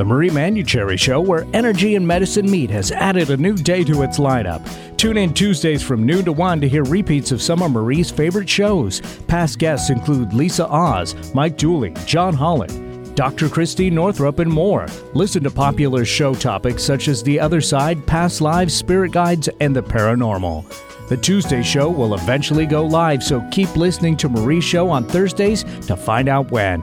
The Marie Manuchehri Show, where energy and medicine meet, has added a new day to its lineup. Tune in Tuesdays from noon to 1 to hear repeats of some of Marie's favorite shows. Past guests include Lisa Oz, Mike Dooley, John Holland, Dr. Christine Northrup, and more. Listen to popular show topics such as The Other Side, Past Lives, Spirit Guides, and the Paranormal. The Tuesday show will eventually go live, so keep listening to Marie's show on Thursdays to find out when.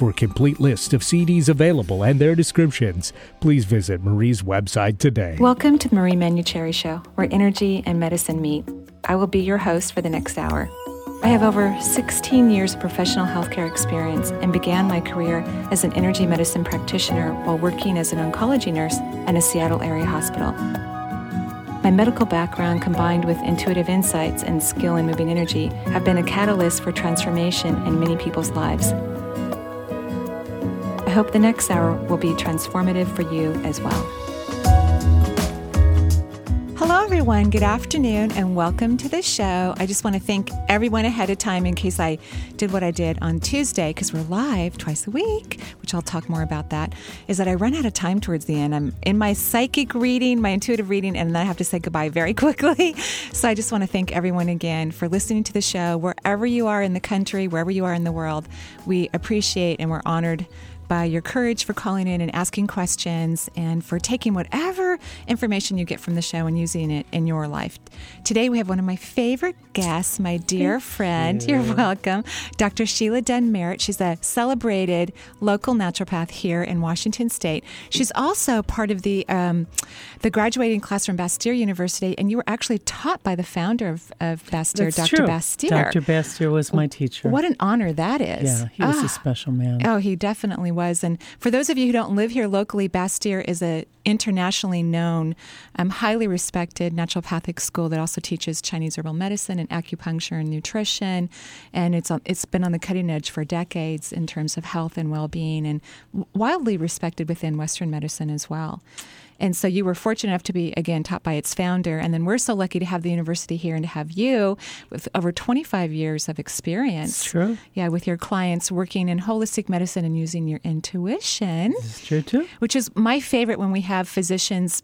For a complete list of CDs available and their descriptions, please visit Marie's website today. Welcome to the Marie Manuchehri Show, where energy and medicine meet. I will be your host for the next hour. I have over 16 years of professional healthcare experience and began my career as an energy medicine practitioner while working as an oncology nurse in a Seattle area hospital. My medical background combined with intuitive insights and skill in moving energy have been a catalyst for transformation in many people's lives. I hope the next hour will be transformative for you as well. Hello, everyone. Good afternoon, and welcome to the show. I just want to thank everyone ahead of time in case I did what I did on Tuesday, because we're live twice a week, which I'll talk more about that. Is that I run out of time towards the end. I'm in my psychic reading, my intuitive reading, and then I have to say goodbye very quickly. So I just want to thank everyone again for listening to the show, wherever you are in the country, wherever you are in the world. We appreciate and we're honored by your courage for calling in and asking questions and for taking whatever information you get from the show and using it in your life. Today we have one of my favorite guests, my dear friend. You. are welcome, Dr. Sheila Dunn Merritt. She's a celebrated local naturopath here in Washington State. She's also part of the um, the graduating class from Bastyr University, and you were actually taught by the founder of, of Bastyr, That's Dr. True. Bastyr. Dr. Bastyr was my teacher. What an honor that is. Yeah, he was ah. a special man. Oh, he definitely was. And for those of you who don't live here locally, Bastyr is an internationally known, um, highly respected naturopathic school that also teaches Chinese herbal medicine and acupuncture and nutrition, and it's on, it's been on the cutting edge for decades in terms of health and well being, and wildly respected within Western medicine as well. And so you were fortunate enough to be, again, taught by its founder. And then we're so lucky to have the university here and to have you with over 25 years of experience. true. Yeah, with your clients working in holistic medicine and using your intuition. It's true, too. Which is my favorite when we have physicians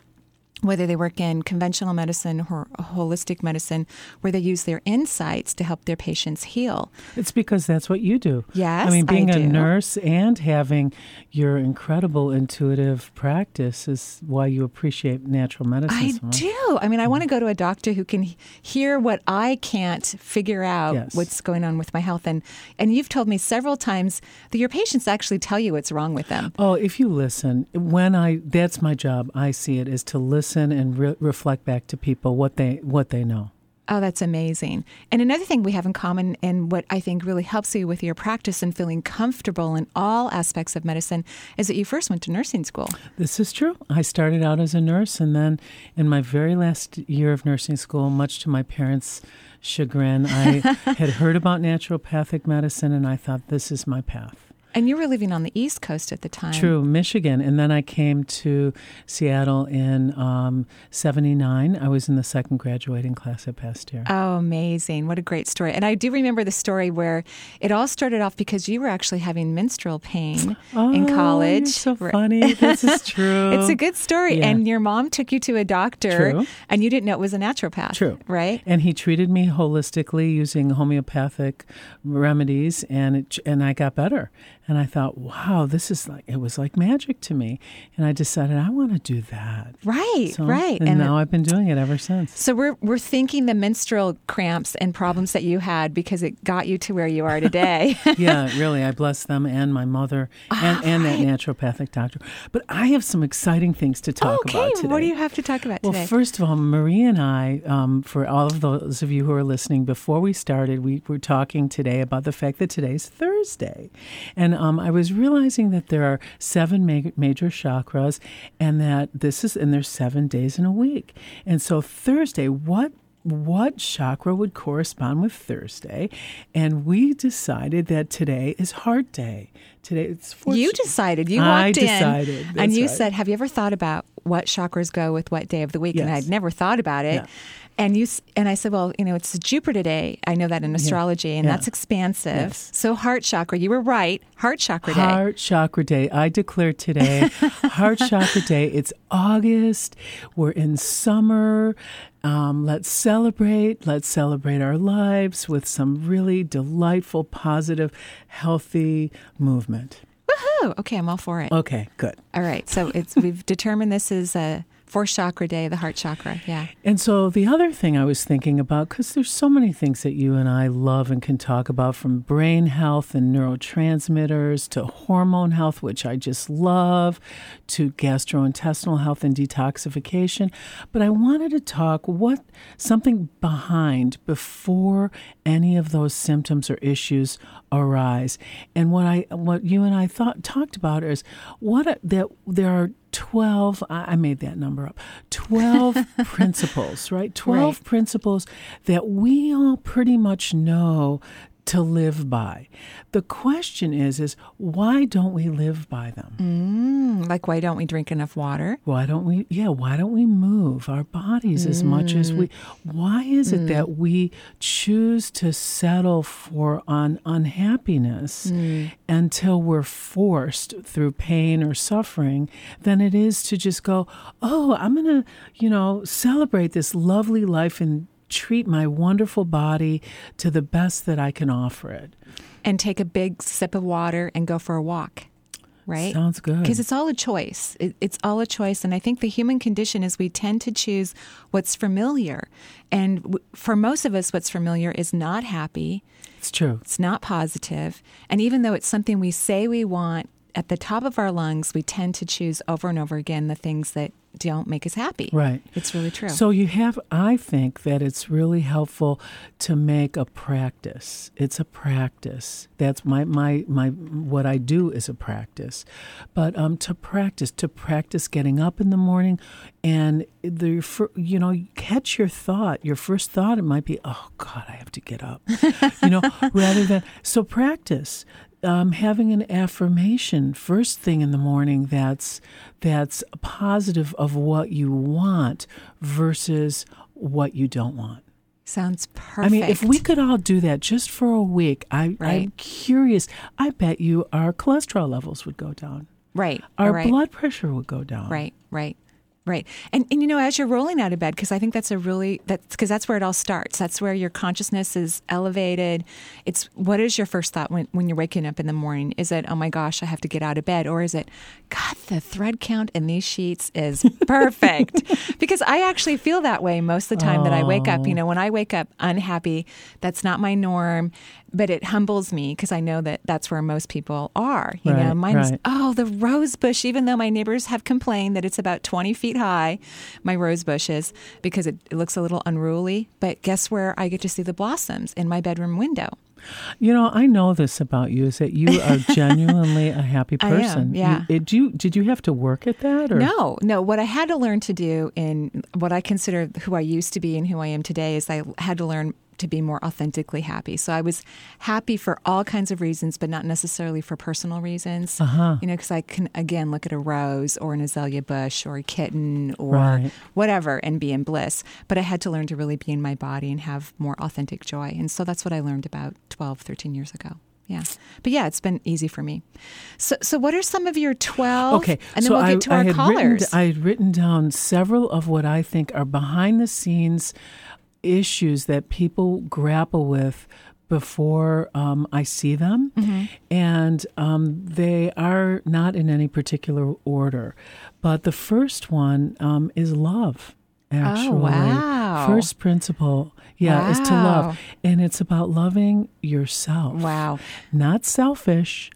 whether they work in conventional medicine or holistic medicine, where they use their insights to help their patients heal. It's because that's what you do. Yes, I mean, being I a nurse and having your incredible intuitive practice is why you appreciate natural medicine. I so do. I mean, I want to mm. go to a doctor who can hear what I can't figure out Yes. what's going on with my health. And and you've told me several times that your patients actually tell you what's wrong with them. Oh, if you listen, when I that's my job. I see it is to listen and re- reflect back to people what they what they know. Oh, that's amazing. And another thing we have in common, and what I think really helps you with your practice and feeling comfortable in all aspects of medicine, is that you first went to nursing school. This is true. I started out as a nurse, and then in my very last year of nursing school, much to my parents' chagrin, I had heard about naturopathic medicine, and I thought, this is my path. And you were living on the East Coast at the time. True, Michigan. And then I came to Seattle in um, 79. I was in the second graduating class at Bastyr. Oh, amazing. What a great story. And I do remember the story where it all started off because you were actually having menstrual pain in Oh, college. you're so funny. This is true. It's a good story. Yeah. And your mom took you to a doctor True. and you didn't know it was a naturopath. True. Right? And he treated me holistically using homeopathic remedies, and it, and I got better. And I thought, wow, this is like it was like magic to me. And I decided I want to do that. Right, So- right. And, now I've been doing it ever since. So we're we're thinking the menstrual cramps and problems that you had because it got you to where you are today. yeah, really, I bless them and my mother and, and that naturopathic doctor. But I have some exciting things to talk okay, about today. what do you have to talk about Well, today? first of all, Marie and I, um, for all of those of you who are listening, before we started, we were talking today about the fact that today's Thursday. And um, I was realizing that there are seven ma- major chakras, and that this is and there's seven days in a week. And so Thursday, what what chakra would correspond with Thursday, and we decided that today is Heart Day. Today it's You decided. You walked in decided, and you right. said, "Have you ever thought about what chakras go with what day of the week?" And I'd never thought about it. Yeah. And you and I said, "Well, you know, it's Jupiter day. I know that in astrology, and Yeah. that's expansive. Yes. So heart chakra. You were right. Heart chakra day. Heart Chakra Day. I declare today, Heart Chakra Day. It's August. We're in summer. Um, let's celebrate. Let's celebrate our lives with some really delightful, positive, healthy movement. Oh, okay. I'm all for it. Okay, good. All right. So it's we've determined this is a fourth chakra day, the heart chakra. Yeah. And so the other thing I was thinking about, because there's so many things that you and I love and can talk about, from brain health and neurotransmitters to hormone health, which I just love, to gastrointestinal health and detoxification. But I wanted to talk what something behind before any of those symptoms or issues arise. And what I what you and I thought talked about is what a, that there are 12 I made that number up 12 principles right 12 Right. principles that we all pretty much know to live by. The question is is why don't we live by them? Mm, like, why don't we drink enough water? why don't we yeah why don't we move our bodies as much as we mm. why is it that mm. we choose to settle for on unhappiness mm. until we're forced through pain or suffering than it is to just go oh i'm going to you know celebrate this lovely life and treat my wonderful body to the best that i can offer it And take a big sip of water and go for a walk. Right? sounds good Because it's all a choice. It, it's all a choice. And I think the human condition is we tend to choose what's familiar. And w- for most of us, what's familiar is not happy, it's true it's not positive. And even though it's something we say we want at the top of our lungs, we tend to choose over and over again the things that don't make us happy. Right. It's really true. So you have, I think that it's really helpful to make a practice. It's a practice. That's my my my what I do is a practice, but um, to practice, to practice getting up in the morning, and the you know catch your thought. Your first thought it might be, oh God, I have to get up, you know, rather than so practice um, having an affirmation first thing in the morning that's that's positive of what you want versus what you don't want. Sounds perfect. I mean, if we could all do that just for a week, I, I'm curious. I bet you our cholesterol levels would go down. right, Our right. blood pressure would go down. Right, right, right. And and you know, as you're rolling out of bed, because I think that's a really that's because that's where it all starts. That's where your consciousness is elevated. It's what is your first thought when when you're waking up in the morning? Is it oh my gosh, I have to get out of bed, or is it God, the thread count in these sheets is perfect? because I actually feel that way most of the time that I wake up. You oh. know, when I wake up unhappy, that's not my norm. But it humbles me because I know that that's where most people are. You know, Right, mine is right. oh, the rose bush, even though my neighbors have complained that it's about 20 feet high, my rose bushes, because it, it looks a little unruly. But guess where I get to see the blossoms? In my bedroom window. You know, I know this about you is that you are genuinely a happy I am, person. You- yeah. did you did you have to work at that or No, no. What I had to learn to do in what I consider who I used to be and who I am today is I had to learn to be more authentically happy. So I was happy for all kinds of reasons, but not necessarily for personal reasons. Uh-huh. You know, because I can again look at a rose or an azalea bush or a kitten or Right. whatever and be in bliss. But I had to learn to really be in my body and have more authentic joy. And so that's what I learned about 12, 13 years ago. Yeah. But yeah, it's been easy for me. So, so what are some of your 12? Okay, And then so we'll I, get to I our had callers. Written, I had written down several of what I think are behind the scenes issues that people grapple with before um, I see them, Mm-hmm. and um, they are not in any particular order. But the first one um, is love. Actually, Oh, wow. first principle, yeah, is to love, and it's about loving yourself. Wow. not selfish,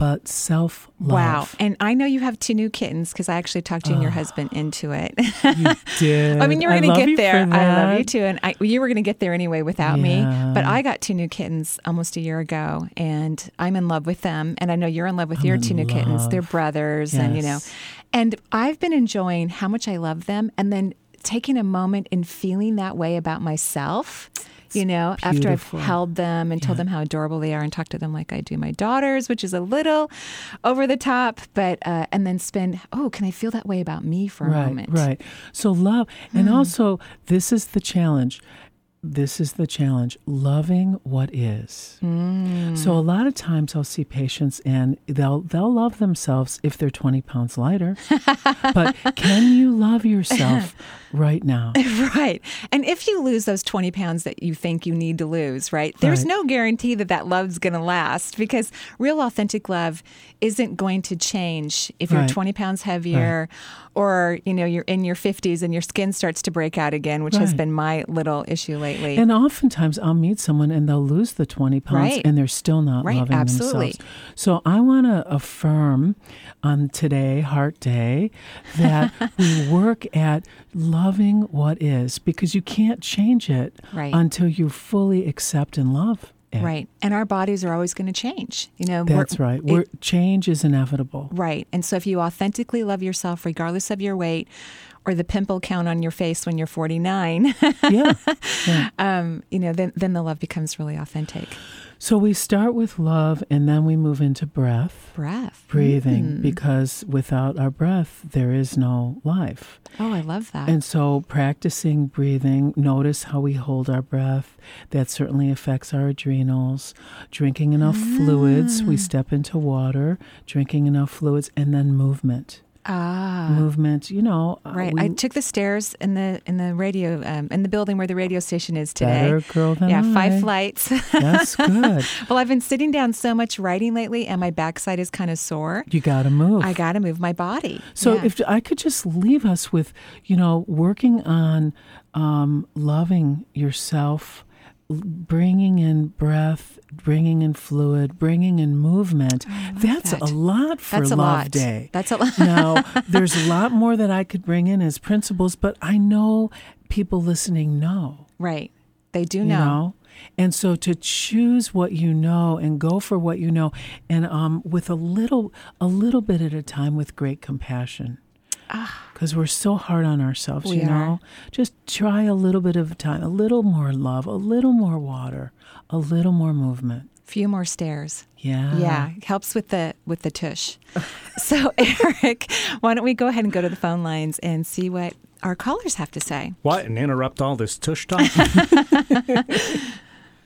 but self love. Wow. And I know you have two new kittens because I actually talked you and your ah. husband into it. You did. I mean, you were going to get there. I love you too. And I, you were going to get there anyway without me. But I got two new kittens almost a year ago and I'm in love with them. And I know you're in love with your in two new kittens. They're love. brothers. And, you know, and I've been enjoying how much I love them and then taking a moment and feeling that way about myself. You know, after. I've held them and told them how adorable they are and talked to them like I do my daughters, which is a little over the top, but, uh, and then spend, oh, can I feel that way about me for a right, moment? Right. So love, and Hmm. also this is the challenge. This is the challenge: loving what is. Hmm. So a lot of times I'll see patients, and they'll they'll love themselves if they're twenty pounds lighter. but can you love yourself right now? Right. And if you lose those 20 pounds that you think you need to lose, right, there's Right. no guarantee that that love's going to last because real authentic love isn't going to change if you're Right. 20 pounds heavier or, you know, you're in your 50s and your skin starts to break out again, which has been my little issue lately. And oftentimes I'll meet someone and they'll lose the 20 pounds Right. and they're still not Right, loving absolutely. themselves. So I want to affirm on today, Heart Day, that we work at loving what is because you can't change it Right. until you fully accept and love it. right. And our bodies are always going to change. You know, we're- That's right. We're, change is inevitable. Right. And so if you authentically love yourself, regardless of your weight or the pimple count on your face when you're 49, Yeah. yeah. um, you know, then, then the love becomes really authentic. So we start with love and then we move into breath. Breath. Breathing, Mm. because without our breath, there is no life. Oh, I love that. And so, practicing breathing, notice how we hold our breath. That certainly affects our adrenals. Drinking enough fluids, Ah. we step into water, drinking enough fluids, and then movement. Ah. Movement, you know. uh, Right. we- I took the stairs in the in the radio um, in the building where the radio station is today. better girl than yeah, I. five flights. That's good. well, I've been sitting down so much writing lately, and my backside is kind of sore. You got to move. I got to move my body. So Yeah. if I could just leave us with, you know, working on um, loving yourself, bringing in breath, bringing in fluid, bringing in movement, that's that. a lot for That's a Love lot. Day. That's a lot. now, there's a lot more that I could bring in as principles, but I know people listening know. right. They do You know. know? And so to choose what you know and go for what you know and um, with a little a little bit at a time with great compassion. Because we're so hard on ourselves, Ah. We you know. are. Just try a little bit of time, a little more love, a little more water, a little more movement. Few more stairs. Yeah. Yeah, helps with the with the tush. so, Eric, why don't we go ahead and go to the phone lines and see what our callers have to say? What? And interrupt all this tush talk?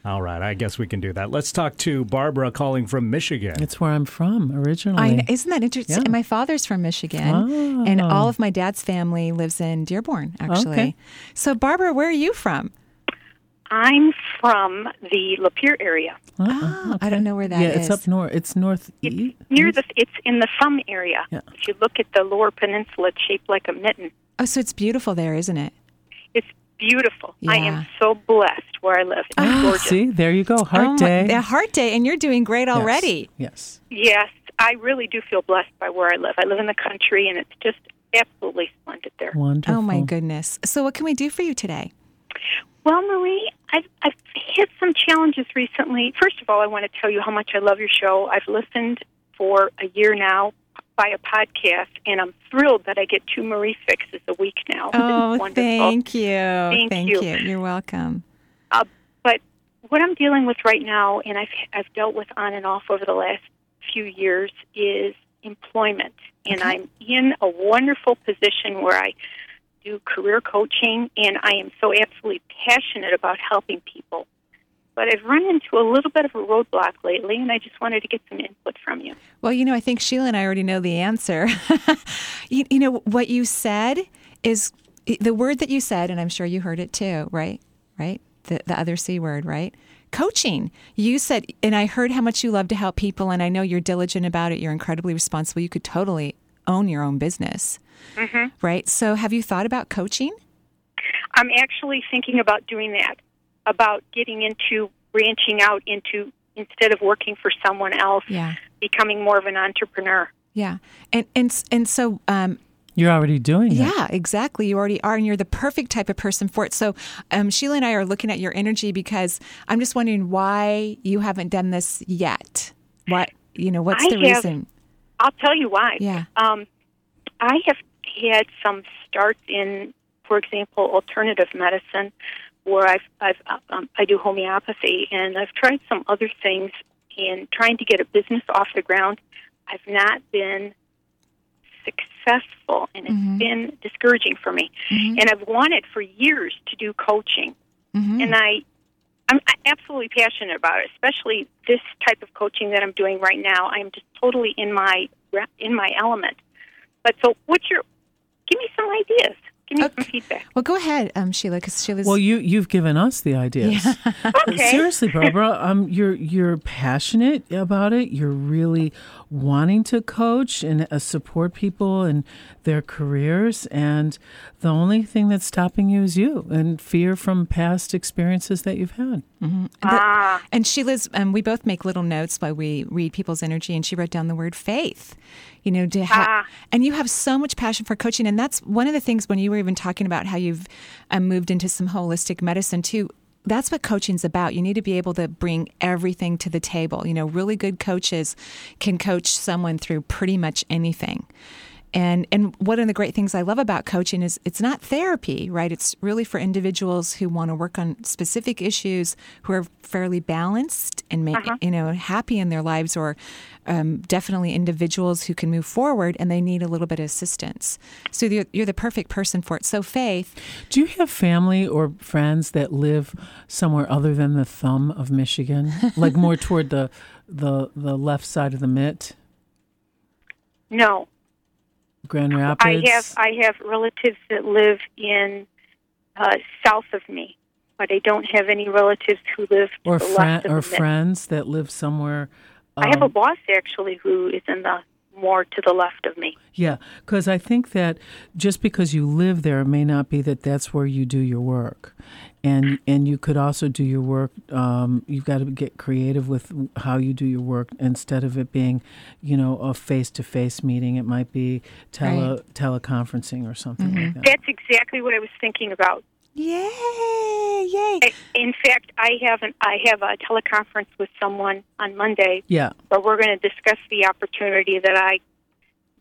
all right, I guess we can do that. Let's talk to Barbara calling from Michigan. It's where I'm from originally. I isn't that interesting? Yeah. And my father's from Michigan, and Oh. all of my dad's family lives in Dearborn, actually. Okay. So, Barbara, where are you from? I'm from the Lapeer area, Uh-uh. I don't know where that yeah, is. it's up north. It's northeast. near the. It's in the thumb area. Yeah. If you look at the lower peninsula, it's shaped like a mitten. Oh, so it's beautiful there, isn't it? It's beautiful. I am so blessed where I live. It's Ah. gorgeous. See, there you go. Heart oh my- day. yeah, heart day, and you're doing great Yes. already. Yes. Yes, I really do feel blessed by where I live. I live in the country, and it's just absolutely splendid there. Wonderful. Oh my goodness. So, what can we do for you today? Well, Marie, I've, I've hit some challenges recently. First of all, I want to tell you how much I love your show. I've listened for a year now by a podcast, and I'm thrilled that I get two Marie fixes a week now. Oh, thank you. Thank you. you. You're welcome. Uh, but what I'm dealing with right now, and I've I've dealt with on and off over the last few years, is employment, and Okay. I'm in a wonderful position where I do career coaching, and I am so absolutely passionate about helping people. But I've run into a little bit of a roadblock lately, and I just wanted to get some input from you. Well, you know, I think Sheila and I already know the answer. you, you know, what you said is the word that you said, and I'm sure you heard it too, right? Right? The, the other C word, right? Coaching. You said, and I heard how much you love to help people, and I know you're diligent about it. You're incredibly responsible. You could totally own your own business, mm-hmm. right? So, have you thought about coaching? I'm actually thinking about doing that, about getting into branching out into instead of working for someone else, Yeah. becoming more of an entrepreneur. Yeah, and and and so um, You're already doing it. Yeah, exactly. You already are, and you're the perfect type of person for it. So, um, Sheila and I are looking at your energy because I'm just wondering why you haven't done this yet. What you know? What's I the have- reason? I'll tell you why. Yeah. Um, I have had some starts in, for example, alternative medicine, where I've, I've um, I do homeopathy, and I've tried some other things in trying to get a business off the ground. I've not been successful, and it's mm-hmm. been discouraging for me. Mm-hmm. And I've wanted for years to do coaching, mm-hmm. and I. I'm absolutely passionate about it, especially this type of coaching that I'm doing right now. I'm just totally in my in my element. But so, what's your? Give me some ideas. Give me some feedback. Well, go ahead, um, Sheila, because Sheila's. Well, you you've given us the ideas. Okay. Seriously, Barbara, um, you're you're passionate about it. You're really wanting to coach and uh, support people in their careers, and the only thing that's stopping you is you and fear from past experiences that you've had. Ah, And Sheila's, um, we both make little notes while we read people's energy, and she wrote down the word faith. You know, to have, Ah. and you have so much passion for coaching, and that's one of the things when you were even talking about how you've um, moved into some holistic medicine too. That's what coaching's about. You need to be able to bring everything to the table. You know, really good coaches can coach someone through pretty much anything. And and one of the great things I love about coaching is it's not therapy, right? It's really for individuals who want to work on specific issues, who are fairly balanced and make, you know happy in their lives, or um, definitely individuals who can move forward and they need a little bit of assistance. So you're, you're the perfect person for it. So Faith, Do you have family or friends that live somewhere other than the thumb of Michigan, like more toward the the the left side of the mitt, no. Grand Rapids? I have I have relatives that live in uh, south of me, but I don't have any relatives who live or friend or friends that live somewhere. I have a um, boss actually who is in the more to the left of me. Yeah, because I think that just because you live there it may not be that that's where you do your work, and and you could also do your work. Um, you've got to get creative with how you do your work instead of it being, you know, a face to face meeting. It might be tele teleconferencing or something like that. That's exactly what I was thinking about. yay, yay! In fact, I have an I have a teleconference with someone on Monday Yeah, where we're going to discuss the opportunity that I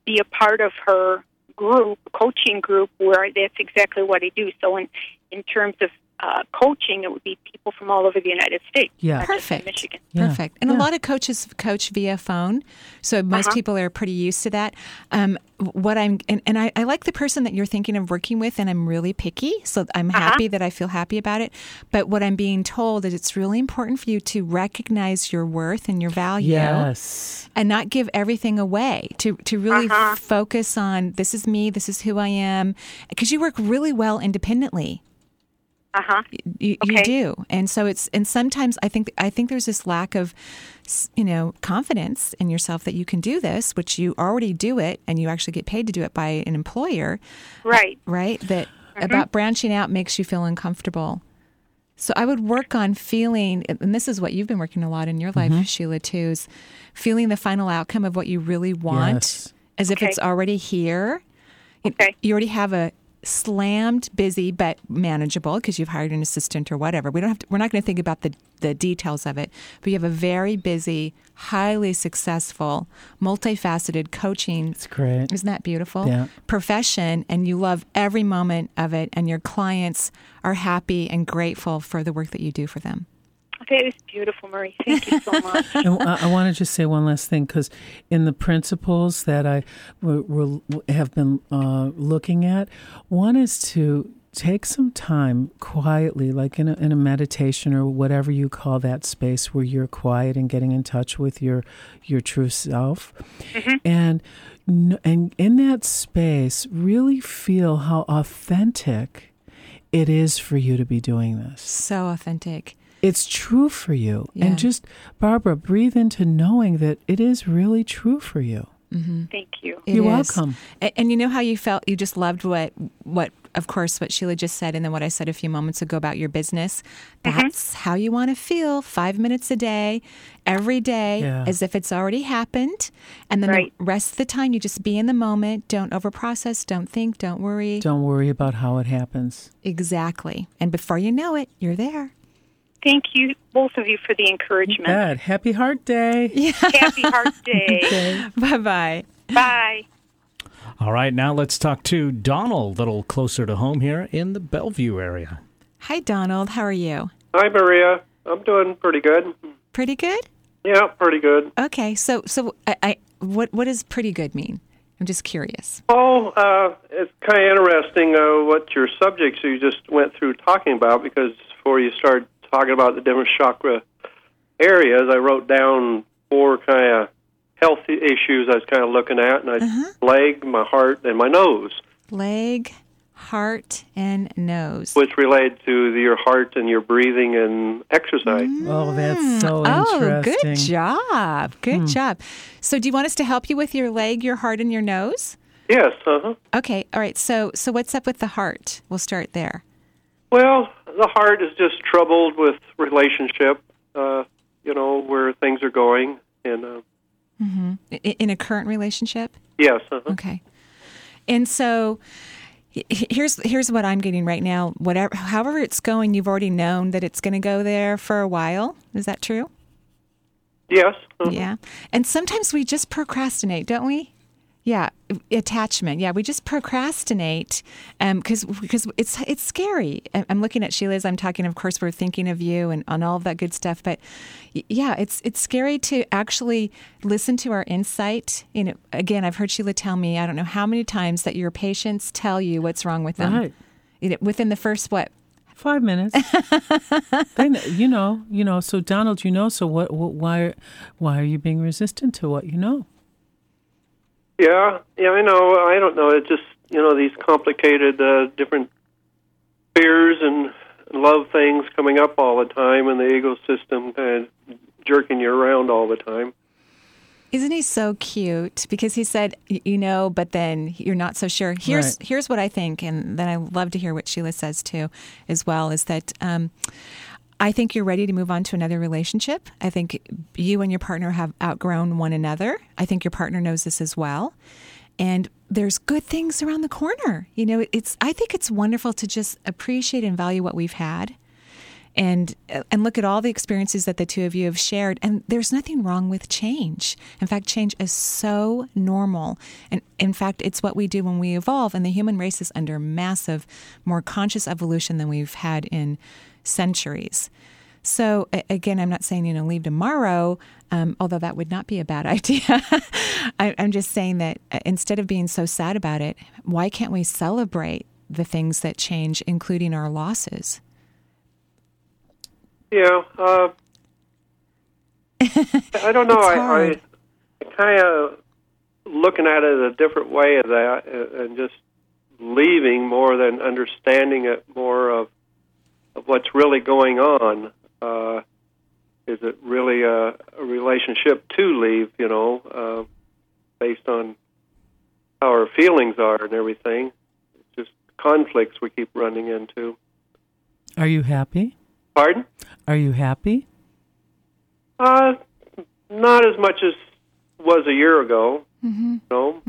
be a part of her group, coaching group, where that's exactly what I do. So, in in terms of uh, coaching, it would be people from all over the United States, yeah. not just from Perfect. Michigan. Yeah, Perfect. And a lot of coaches coach via phone. So most Uh-huh. people are pretty used to that. Um, what I'm, and, and I, I like the person that you're thinking of working with, and I'm really picky. So I'm Uh-huh. happy that I feel happy about it. But what I'm being told is it's really important for you to recognize your worth and your value Yes. and not give everything away to to really Uh-huh. focus on this is me this is who i am because you work really well independently Uh huh. you, you do and so it's and sometimes i think i think there's this lack of you know confidence in yourself that you can do this which you already do it and you actually get paid to do it by an employer Right. right that Mm-hmm. about branching out makes you feel uncomfortable so i would work on feeling and this is what you've been working a lot in your life Mm-hmm. sheila too is feeling the final outcome of what you really want Yes. as if Okay. it's already here Okay. you already have a slammed busy but manageable because you've hired an assistant or whatever we don't have to, we're not going to think about the the details of it but you have a very busy highly successful multifaceted coaching It's great. isn't that beautiful? Yeah. Profession, and you love every moment of it, and your clients are happy and grateful for the work that you do for them. That is beautiful, Marie. Thank you so much. and I, I want to just say one last thing because in the principles that I w- w- have been uh, looking at, one is to take some time quietly, like in a, in a meditation or whatever you call that space where you're quiet and getting in touch with your your true self, and and in that space, really feel how authentic it is for you to be doing this So authentic. It's true for you. Yeah. And just, Barbara, breathe into knowing that it is really true for you. Mm-hmm. Thank you. It You're is. welcome. A- And, you know how you felt you just loved what what of course, what Sheila just said, and then what I said a few moments ago about your business. Mm-hmm. That's how you want to feel five minutes a day, every day, Yeah. as if it's already happened. And then Right. the rest of the time, you just be in the moment. Don't overprocess. Don't think. Don't worry. Don't worry about how it happens. Exactly. And before you know it, you're there. Thank you, both of you, for the encouragement. Good. Happy Heart Day. Happy Heart Day. Okay. Bye bye. Bye. All right, now let's talk to Donald, a little closer to home here in the Bellevue area. Hi, Donald. How are you? Hi, Maria. I'm doing pretty good. Pretty good. Yeah, pretty good. Okay. So, so I, I what what does pretty good mean? I'm just curious. Oh, uh, it's kind of interesting uh, what your subjects you just went through talking about because before you started talking about the different chakra areas, I wrote down four kind of health issues I was kind of looking at, and I uh-huh. leg, my heart, and my nose, Leg, heart, and nose. which relate to your heart and your breathing and exercise. Mm. Oh, that's so Oh, interesting. good job. Good hmm. job. So, do you want us to help you with your leg, your heart, and your nose? Yes, uh huh. Okay. All right. So, so what's up with the heart? We'll start there. Well, the heart is just troubled with relationship. Uh, you know where things are going, and uh, I- In a current relationship? yes, uh-huh. Okay. And so here's here's what I'm getting right now. Whatever however it's going, you've already known that it's going to go there for a while. Is that true? yes, uh-huh. Yeah. And sometimes we just procrastinate, don't we? Yeah, attachment. Yeah, we just procrastinate um, because because it's it's scary. I'm looking at Sheila as I'm talking. Of course, we're thinking of you and on all of that good stuff. But yeah, it's it's scary to actually listen to our insight. You know, again, I've heard Sheila tell me I don't know how many times that your patients tell you what's wrong with them. Right. You know, within the first what Five minutes. you know, you know. So Donald, you know. So what, what? Why? Why are you being resistant to what you know? Yeah, yeah. I know. I don't know. It's just you know these complicated uh, different fears and love things coming up all the time, and the ego system kind of jerking you around all the time. Isn't he so cute? Because he said, you know, but then you're not so sure. Here's Right. here's what I think, and then I love to hear what Sheila says too, as well. Is that um, I think you're ready to move on to another relationship. I think you and your partner have outgrown one another. I think your partner knows this as well, and there's good things around the corner. You know, it's I think it's wonderful to just appreciate and value what we've had and and look at all the experiences that the two of you have shared and there's nothing wrong with change. In fact change is so normal. And in fact it's what we do when we evolve and the human race is under massive more conscious evolution than we've had in centuries. So again i'm not saying you know leave tomorrow um, although that would not be a bad idea. I, i'm just saying that uh, instead of being so sad about it why can't we celebrate the things that change including our losses Yeah. Uh, I don't know. It's I, hard. I kind of looking at it a different way of that, and just leaving more than understanding it more of of what's really going on. Uh, is it really a, a relationship to leave? You know, uh, based on how our feelings are and everything. It's just conflicts we keep running into. Are you happy? Pardon? Are you happy? Uh, not as much as was a year ago. Mm-hmm. No.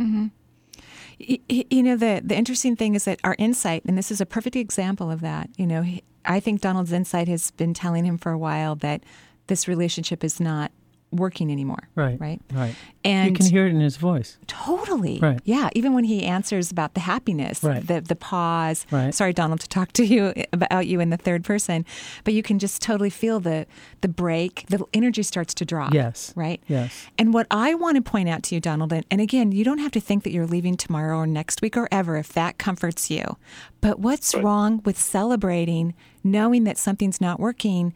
Y- You know, the, the interesting thing is that our insight, and this is a perfect example of that, you know, I think Donald's insight has been telling him for a while that this relationship is not working anymore. Right. Right. Right. And you can hear it in his voice. Totally. Right. Yeah. Even when he answers about the happiness, Right. the the pause. Right. Sorry, Donald, to talk to you about you in the third person, but you can just totally feel the the break. The energy starts to drop. Yes. Right. Yes. And what I want to point out to you, Donald, and, and again, you don't have to think that you're leaving tomorrow or next week or ever if that comforts you. But what's wrong with celebrating, knowing that something's not working?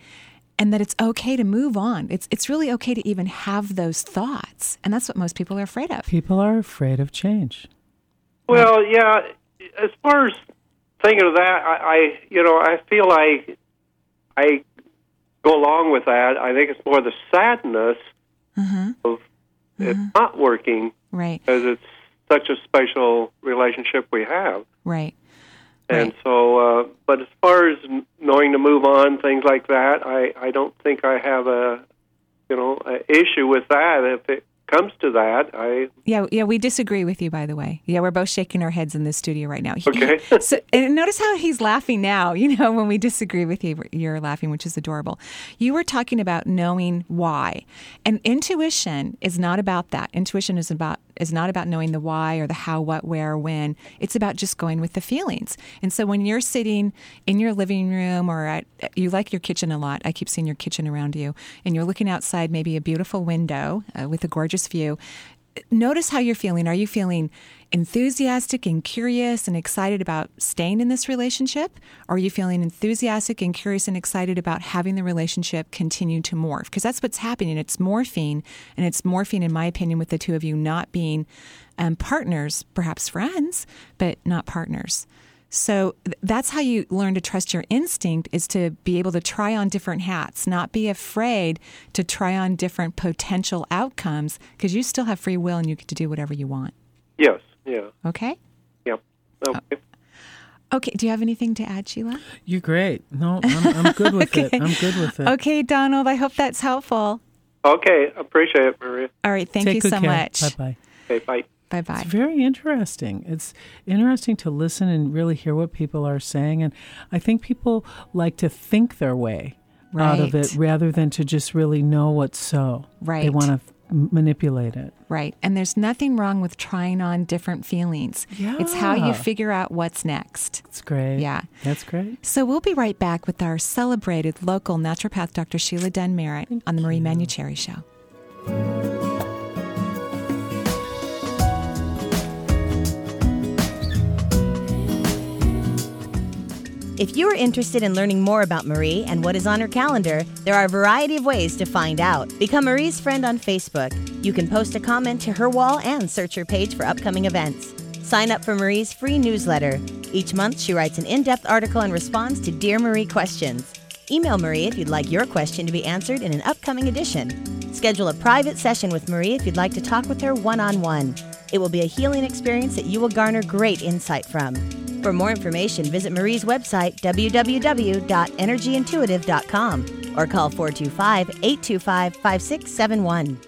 And that it's okay to move on. It's it's really okay to even have those thoughts, and that's what most people are afraid of. People are afraid of change. Well, yeah. As far as thinking of that, I, I you know, I feel like I go along with that. I think it's more the sadness mm-hmm. of it mm-hmm. not working Right, because it's such a special relationship we have. right. And so, uh, but as far as knowing to move on, things like that, I, I don't think I have a, you know, a issue with that. If it comes to that, I Yeah, yeah, we disagree with you, by the way. Yeah, we're both shaking our heads in the studio right now. Okay. so, and notice how he's laughing now. You know, when we disagree with you, you're laughing, which is adorable. You were talking about knowing why, and intuition is not about that. Intuition is about is not about knowing the why or the how, what, where, when. It's about just going with the feelings. And so when you're sitting in your living room or at you like your kitchen a lot. I keep seeing your kitchen around you, and you're looking outside, maybe a beautiful window uh, with a gorgeous view notice how you're feeling. Are you feeling enthusiastic and curious and excited about staying in this relationship? Or are you feeling enthusiastic and curious and excited about having the relationship continue to morph? Because that's what's happening. It's morphing, and it's morphing, in my opinion, with the two of you not being um, partners, perhaps friends, but not partners. So th- that's how you learn to trust your instinct is to be able to try on different hats, not be afraid to try on different potential outcomes because you still have free will and you get to do whatever you want. yes, yeah, Okay? yep, okay. Uh, okay, do you have anything to add, Sheila? You're great. No, I'm, I'm good with it. I'm good with it. Okay, Donald, I hope that's helpful. Okay, appreciate it, Maria. All right, thank Take you good so care. much. Bye bye. Okay, bye. Bye bye. It's very interesting. It's interesting to listen and really hear what people are saying. And I think people like to think their way out of it rather than to just really know what's so. Right. They want to f- manipulate it. Right. And there's nothing wrong with trying on different feelings. Yeah. It's how you figure out what's next. It's great. Yeah. That's great. So we'll be right back with our celebrated local naturopath, Dr. Sheila Dunn Merritt, on the Marie Manuchehri Show. If you are interested in learning more about Marie and what is on her calendar, there are a variety of ways to find out. Become Marie's friend on Facebook. You can post a comment to her wall and search her page for upcoming events. Sign up for Marie's free newsletter. Each month, she writes an in depth article and responds to Dear Marie questions. Email Marie if you'd like your question to be answered in an upcoming edition. Schedule a private session with Marie if you'd like to talk with her one on one. It will be a healing experience that you will garner great insight from. For more information, visit Marie's website, www.energyintuitive.com, or call 425 825 5671.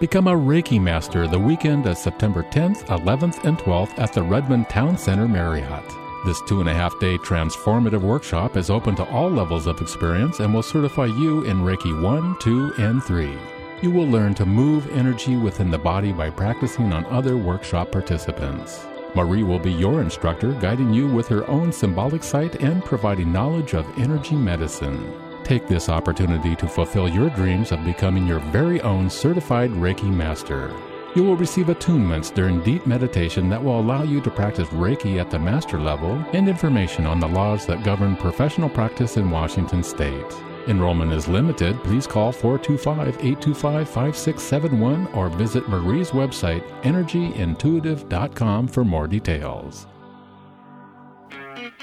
Become a Reiki Master the weekend of September 10th, 11th, and 12th at the Redmond Town Center Marriott. This two and a half day transformative workshop is open to all levels of experience and will certify you in Reiki 1, 2, and 3. You will learn to move energy within the body by practicing on other workshop participants. Marie will be your instructor, guiding you with her own symbolic sight and providing knowledge of energy medicine. Take this opportunity to fulfill your dreams of becoming your very own certified Reiki master. You will receive attunements during deep meditation that will allow you to practice Reiki at the master level and information on the laws that govern professional practice in Washington state. Enrollment is limited. Please call 425 825 5671 or visit Marie's website, energyintuitive.com, for more details.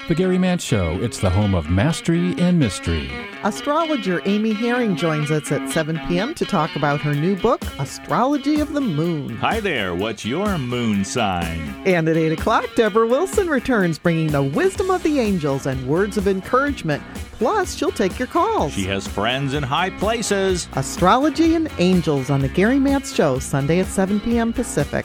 The Gary Mance Show, it's the home of mastery and mystery. Astrologer Amy Herring joins us at 7 p.m. to talk about her new book, Astrology of the Moon. Hi there, what's your moon sign? And at 8 o'clock, Deborah Wilson returns bringing the wisdom of the angels and words of encouragement. Plus, she'll take your calls. She has friends in high places. Astrology and Angels on The Gary Mance Show, Sunday at 7 p.m. Pacific.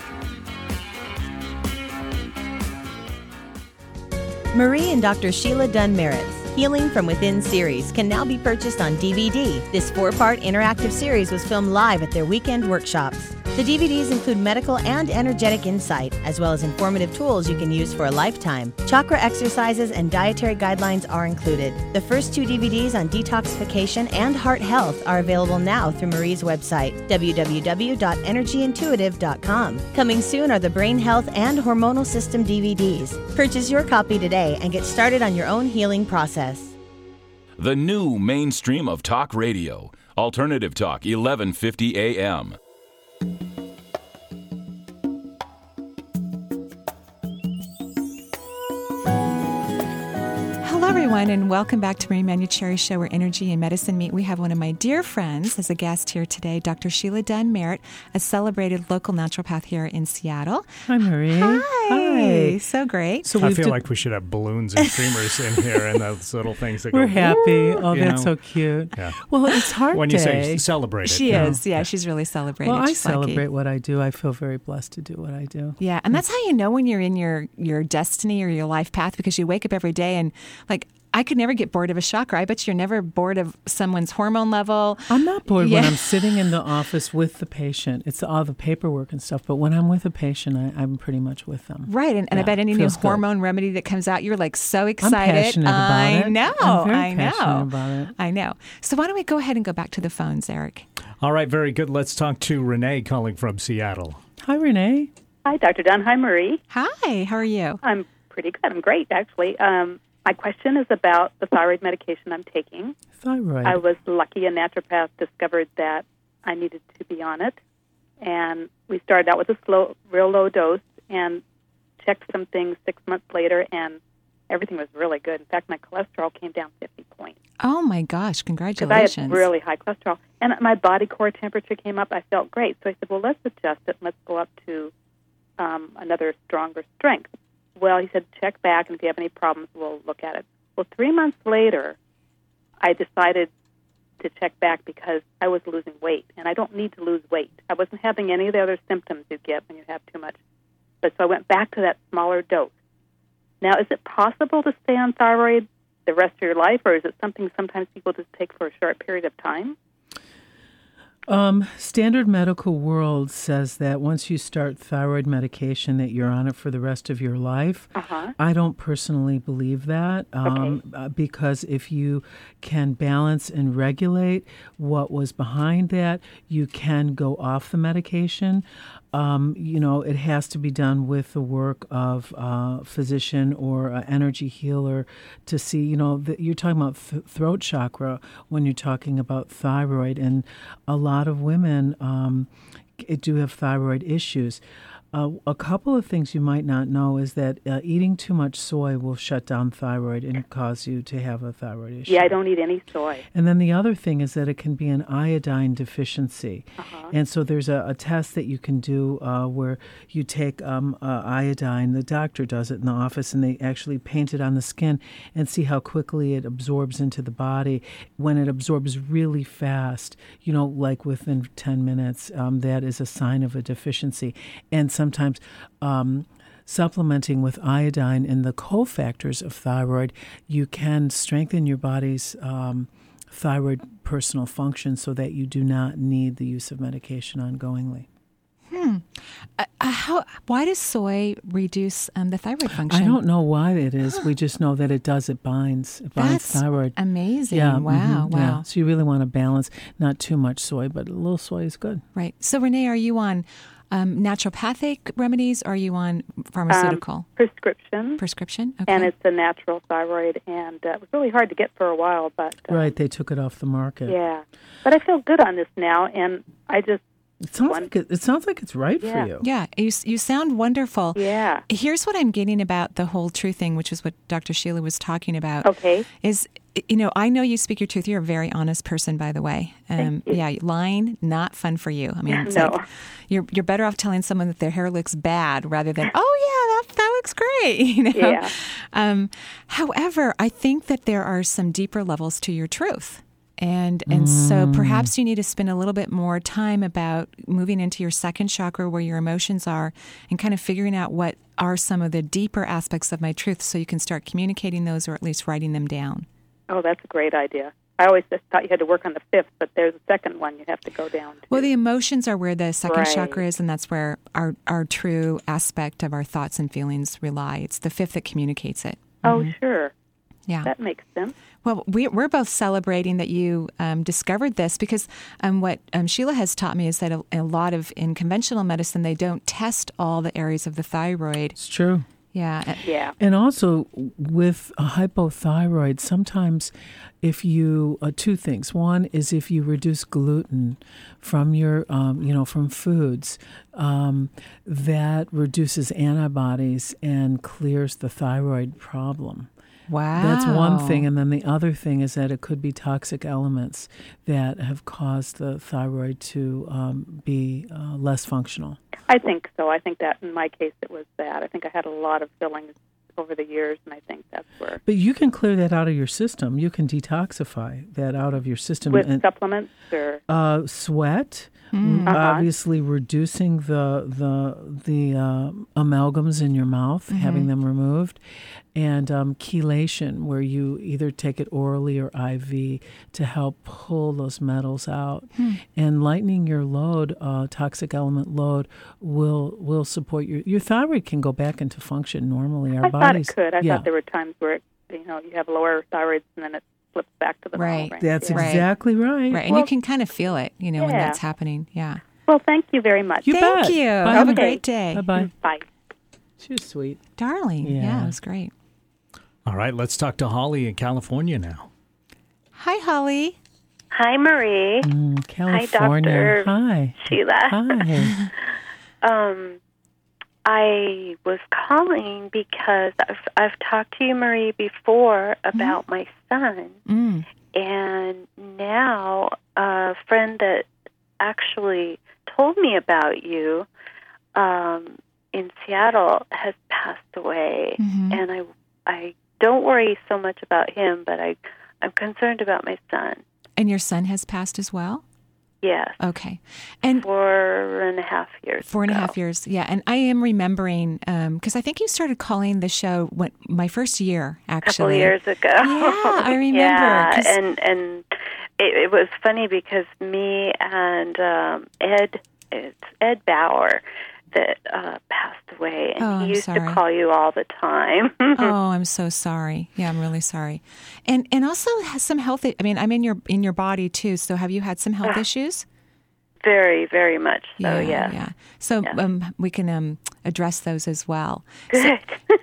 Marie and Dr. Sheila Dunn Merritt's Healing from Within series can now be purchased on DVD. This four part interactive series was filmed live at their weekend workshops. The DVDs include medical and energetic insight, as well as informative tools you can use for a lifetime. Chakra exercises and dietary guidelines are included. The first two DVDs on detoxification and heart health are available now through Marie's website, www.energyintuitive.com. Coming soon are the Brain Health and Hormonal System DVDs. Purchase your copy today and get started on your own healing process. The new mainstream of talk radio. Alternative Talk, 1150 AM. Everyone, and welcome back to Marie Manuchehri Show, where energy and medicine meet. We have one of my dear friends as a guest here today, Dr. Sheila Dunn Merritt, a celebrated local naturopath here in Seattle. Hi, Marie. Hi. Hi. So great. So I we've feel d- like we should have balloons and streamers in here and those little things that we're go. happy. Oh, you that's know. so cute. Yeah. Well, it's hard When you say celebrate. She you know. is. Yeah, she's really celebrated. well, I She's lucky. celebrate what I do. I feel very blessed to do what I do. Yeah, and that's how you know when you're in your your destiny or your life path because you wake up every day and like I could never get bored of a chakra. I bet you're never bored of someone's hormone level. I'm not bored Yeah. when I'm sitting in the office with the patient. It's all the paperwork and stuff. But when I'm with a patient, I, I'm pretty much with them. Right, and, and I bet any new feels good. hormone remedy that comes out, you're like so excited. I'm excited. passionate about I it. know, I'm very I know, about it. I know. So why don't we go ahead and go back to the phones, Eric? All right, very good. Let's talk to Renee calling from Seattle. Hi, Renee. Hi, Dr. Dunn. Hi, Marie. Hi, how are you? I'm pretty good. I'm great, actually. Um, my question is about the thyroid medication I'm taking. Thyroid. I was lucky a naturopath discovered that I needed to be on it. And we started out with a slow, real low dose and checked some things six months later, and everything was really good. In fact, my cholesterol came down 50 points. Oh my gosh, Because I congratulations! had really high cholesterol. And my body core temperature came up. I felt great. So I said, well, let's adjust it and let's go up to um, another stronger strength. Well, he said, check back, and if you have any problems, we'll look at it. Well, three months later, I decided to check back because I was losing weight, and I don't need to lose weight. I wasn't having any of the other symptoms you get when you have too much. But so I went back to that smaller dose. Now, is it possible to stay on thyroid the rest of your life, or is it something sometimes people just take for a short period of time? Um, standard medical world says that once you start thyroid medication, that you're on it for the rest of your life. Uh-huh. I don't personally believe that um, uh, because if you can balance and regulate what was behind that, you can go off the medication. Um, you know, it has to be done with the work of a physician or an energy healer to see, you know, that you're talking about th- throat chakra when you're talking about thyroid. And a lot of women um, do have thyroid issues. Uh, a couple of things you might not know is that uh, eating too much soy will shut down thyroid and cause you to have a thyroid issue. Yeah, I don't eat any soy. And then the other thing is that it can be an iodine deficiency. Uh-huh. And so there's a, a test that you can do uh, where you take um, uh, iodine, the doctor does it in the office, and they actually paint it on the skin and see how quickly it absorbs into the body. When it absorbs really fast, you know, like within 10 minutes, um, that is a sign of a deficiency. And sometimes, um, supplementing with iodine and the cofactors of thyroid, you can strengthen your body's um, thyroid personal function so that you do not need the use of medication ongoingly. Hmm. Uh, uh, how? Why does soy reduce um, the thyroid function? I don't know why it is. We just know that it does. It binds. It binds That's thyroid. amazing. Yeah. Wow. mhm, Wow. yeah. So you really want to balance. Not too much soy, but a little soy is good. Right. So Renee, are you on um, naturopathic remedies? Or are you on pharmaceutical Um, prescription. prescription? Okay. And it's a natural thyroid, and uh, it was really hard to get for a while, but uh, Right. They took it off the market. yeah. But I feel good on this now, and I just It sounds One- like it, it sounds like it's right Yeah. for you. yeah, you you sound wonderful. yeah. Here's what I'm getting about the whole truth thing, which is what Dr. Sheila was talking about. Okay. Is you know, I know you speak your truth. You're a very honest person, by the way. Um, yeah, lying not fun for you. I mean, it's No. like you're you're better off telling someone that their hair looks bad rather than, oh yeah, that that looks great. You know. Yeah. Um, however, I think that there are some deeper levels to your truth. And and so perhaps you need to spend a little bit more time about moving into your second chakra where your emotions are and kind of figuring out what are some of the deeper aspects of my truth so you can start communicating those or at least writing them down. Oh, that's a great idea. I always just thought you had to work on the fifth, but there's a second one you have to go down to. Well, the emotions are where the second Right. chakra is, and that's where our, our true aspect of our thoughts and feelings rely. It's the fifth that communicates it. oh, sure. Yeah. That makes sense. Well, we, we're both celebrating that you um, discovered this because um, what um, Sheila has taught me is that a, a lot of in conventional medicine they don't test all the areas of the thyroid. It's true. Yeah, Yeah. And also with a hypothyroid, sometimes if you uh, two things. One is if you reduce gluten from your, um, you know, from foods, um, that reduces antibodies and clears the thyroid problem. Wow. That's one thing. And then the other thing is that it could be toxic elements that have caused the thyroid to um, be uh, less functional. I think so. I think that in my case it was that. I think I had a lot of fillings over the years, and I think that's where. But you can clear that out of your system. You can detoxify that out of your system With and, supplements or uh, sweat. Mm. r- Uh-huh. Obviously, reducing the the the uh, amalgams in your mouth, having them removed, and um, chelation, where you either take it orally or IV to help pull those metals out, and lightening your load, uh, toxic element load, will will support your your thyroid can go back into function normally. Our I thought bodies, it could. I yeah. thought there were times where it, you know you have lower thyroids and then it flips back to the Right. range. That's Yeah. Exactly right. Right. And Well- you can kind of feel it, you know, when that's happening. Yeah. Well, thank you very much. You Thank bet. you. Bye, Have a great day. Bye bye. Bye. She was sweet. Darling. Yeah. Yeah. it was great. All right, let's talk to Holly in California now. Hi, Holly. Hi, Marie. Mm, California. Dr. Hi. Sheila. Hi. Um, I was calling because I've, I've talked to you, Marie, before about my son, Mm. and now a friend that actually told me about you um, in Seattle has passed away, Mhm. and I I don't worry so much about him, but I I'm concerned about my son. And your son has passed as well? Yes, Okay. And four and a half years. Four and a half years, yeah. And I am remembering because I think you started calling the show when my first year, actually. couple actually. years ago. Yeah, I remember, yeah, and and it, it was funny because me and um, Ed, it's Ed Bauer, that uh, passed away, and Oh, he I'm used sorry. to call you all the time. oh, I'm so sorry. Yeah, I'm really sorry. And and also has some health. I mean, I'm in your in your body too. So have you had some health issues? very, very much so. yeah, yes. yeah. So Yeah. um, we can um, address those as well. Good.